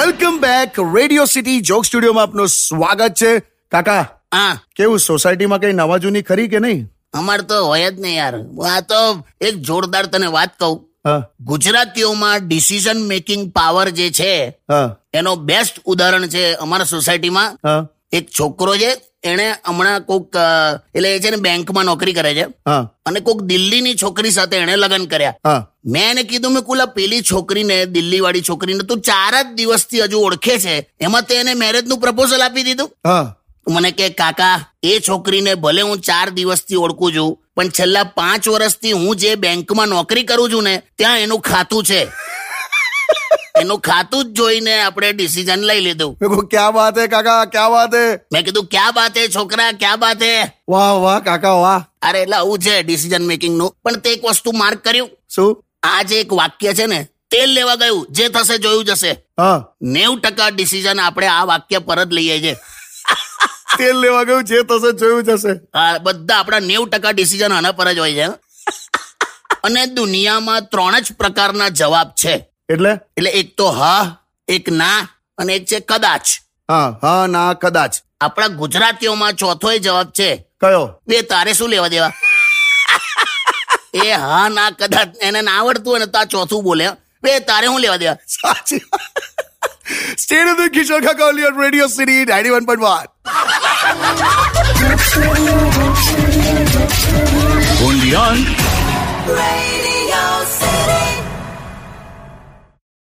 Welcome back. Radio City joke સ્ટુડિયોમાં આપનું સ્વાગત છે. કાકા હા. કેવું સોસાયટીમાં કઈ નવા જૂની ખરી કે નહીં? અમાર તો હોય જ નહીં યાર. આ તો એક જોરદાર તને વાત કહું. ગુજરાતીઓમાં ડિસિઝન મેકિંગ પાવર જે છે એનો બેસ્ટ ઉદાહરણ છે અમારા સોસાયટીમાં. એક છોકરો છે એને હમણાં કોક એટલે એ છે ને બેંકમાં નોકરી કરે છે. અને કોક દિલ્હીની છોકરી સાથે એણે લગ્ન કર્યા. મેં એને કીધું મેં કુલા પેલી છોકરીને દિલ્હી વાળી છોકરીને તું ચાર જ દિવસથી હજુ ઓળખે છે. એમાં તે એને મેરેજનું પ્રપોઝલ આપી દીધું. મને કે કાકા એ છોકરીને ભલે હું ચાર દિવસથી ઓળખું છું પણ છેલ્લા પાંચ વર્ષથી હું જે બેંકમાં નોકરી કરું છું ને ત્યાં એનું ખાતું છે. એનું ખાતું જ જોઈને આપણે ડિસિઝન લઈ લીધું. મેં કહું ક્યાં વાત હે કાકા? ક્યાં વાત હે? મેં કીધું ક્યાં વાત હે છોકરા? ક્યાં વાત હે? વાહ વાહ કાકા વાહ. અરે એટલે આવું છે ડિસિઝન મેકિંગનું પણ તે એક વસ્તુ માર્ક કર્યું. શું? આ જે એક વાક્ય છે ને તેલ લેવા ગયું જે થશે જોયું જશે હા. નેવ ટકા ડિસિઝન આપણે આ વાક્ય પર જ લઈએ છીએ. તેલ લેવા ગયું જે થશે જોયું જશે હા બધા આપણા નેવ ટકા ડિસિઝન આના પર જ હોય છે. અને દુનિયામાં ત્રણ જ પ્રકારના જવાબ છે. એટલે? એટલે એક તો હા એક ના અને એક છે કદાચ. હા હા ના કદાચ. આપણા ગુજરાતીઓમાં ચોથો જવાબ છે. કયો? બે તારે શું લેવા દેવા? એ હા ના કદાચ એને ના આવડતું હોય ને તો આ ચોથું બોલે. બે તારે હું લેવા દેવા? સાચી of the Kishore Kaka only on Radio City 91.1 only on Radio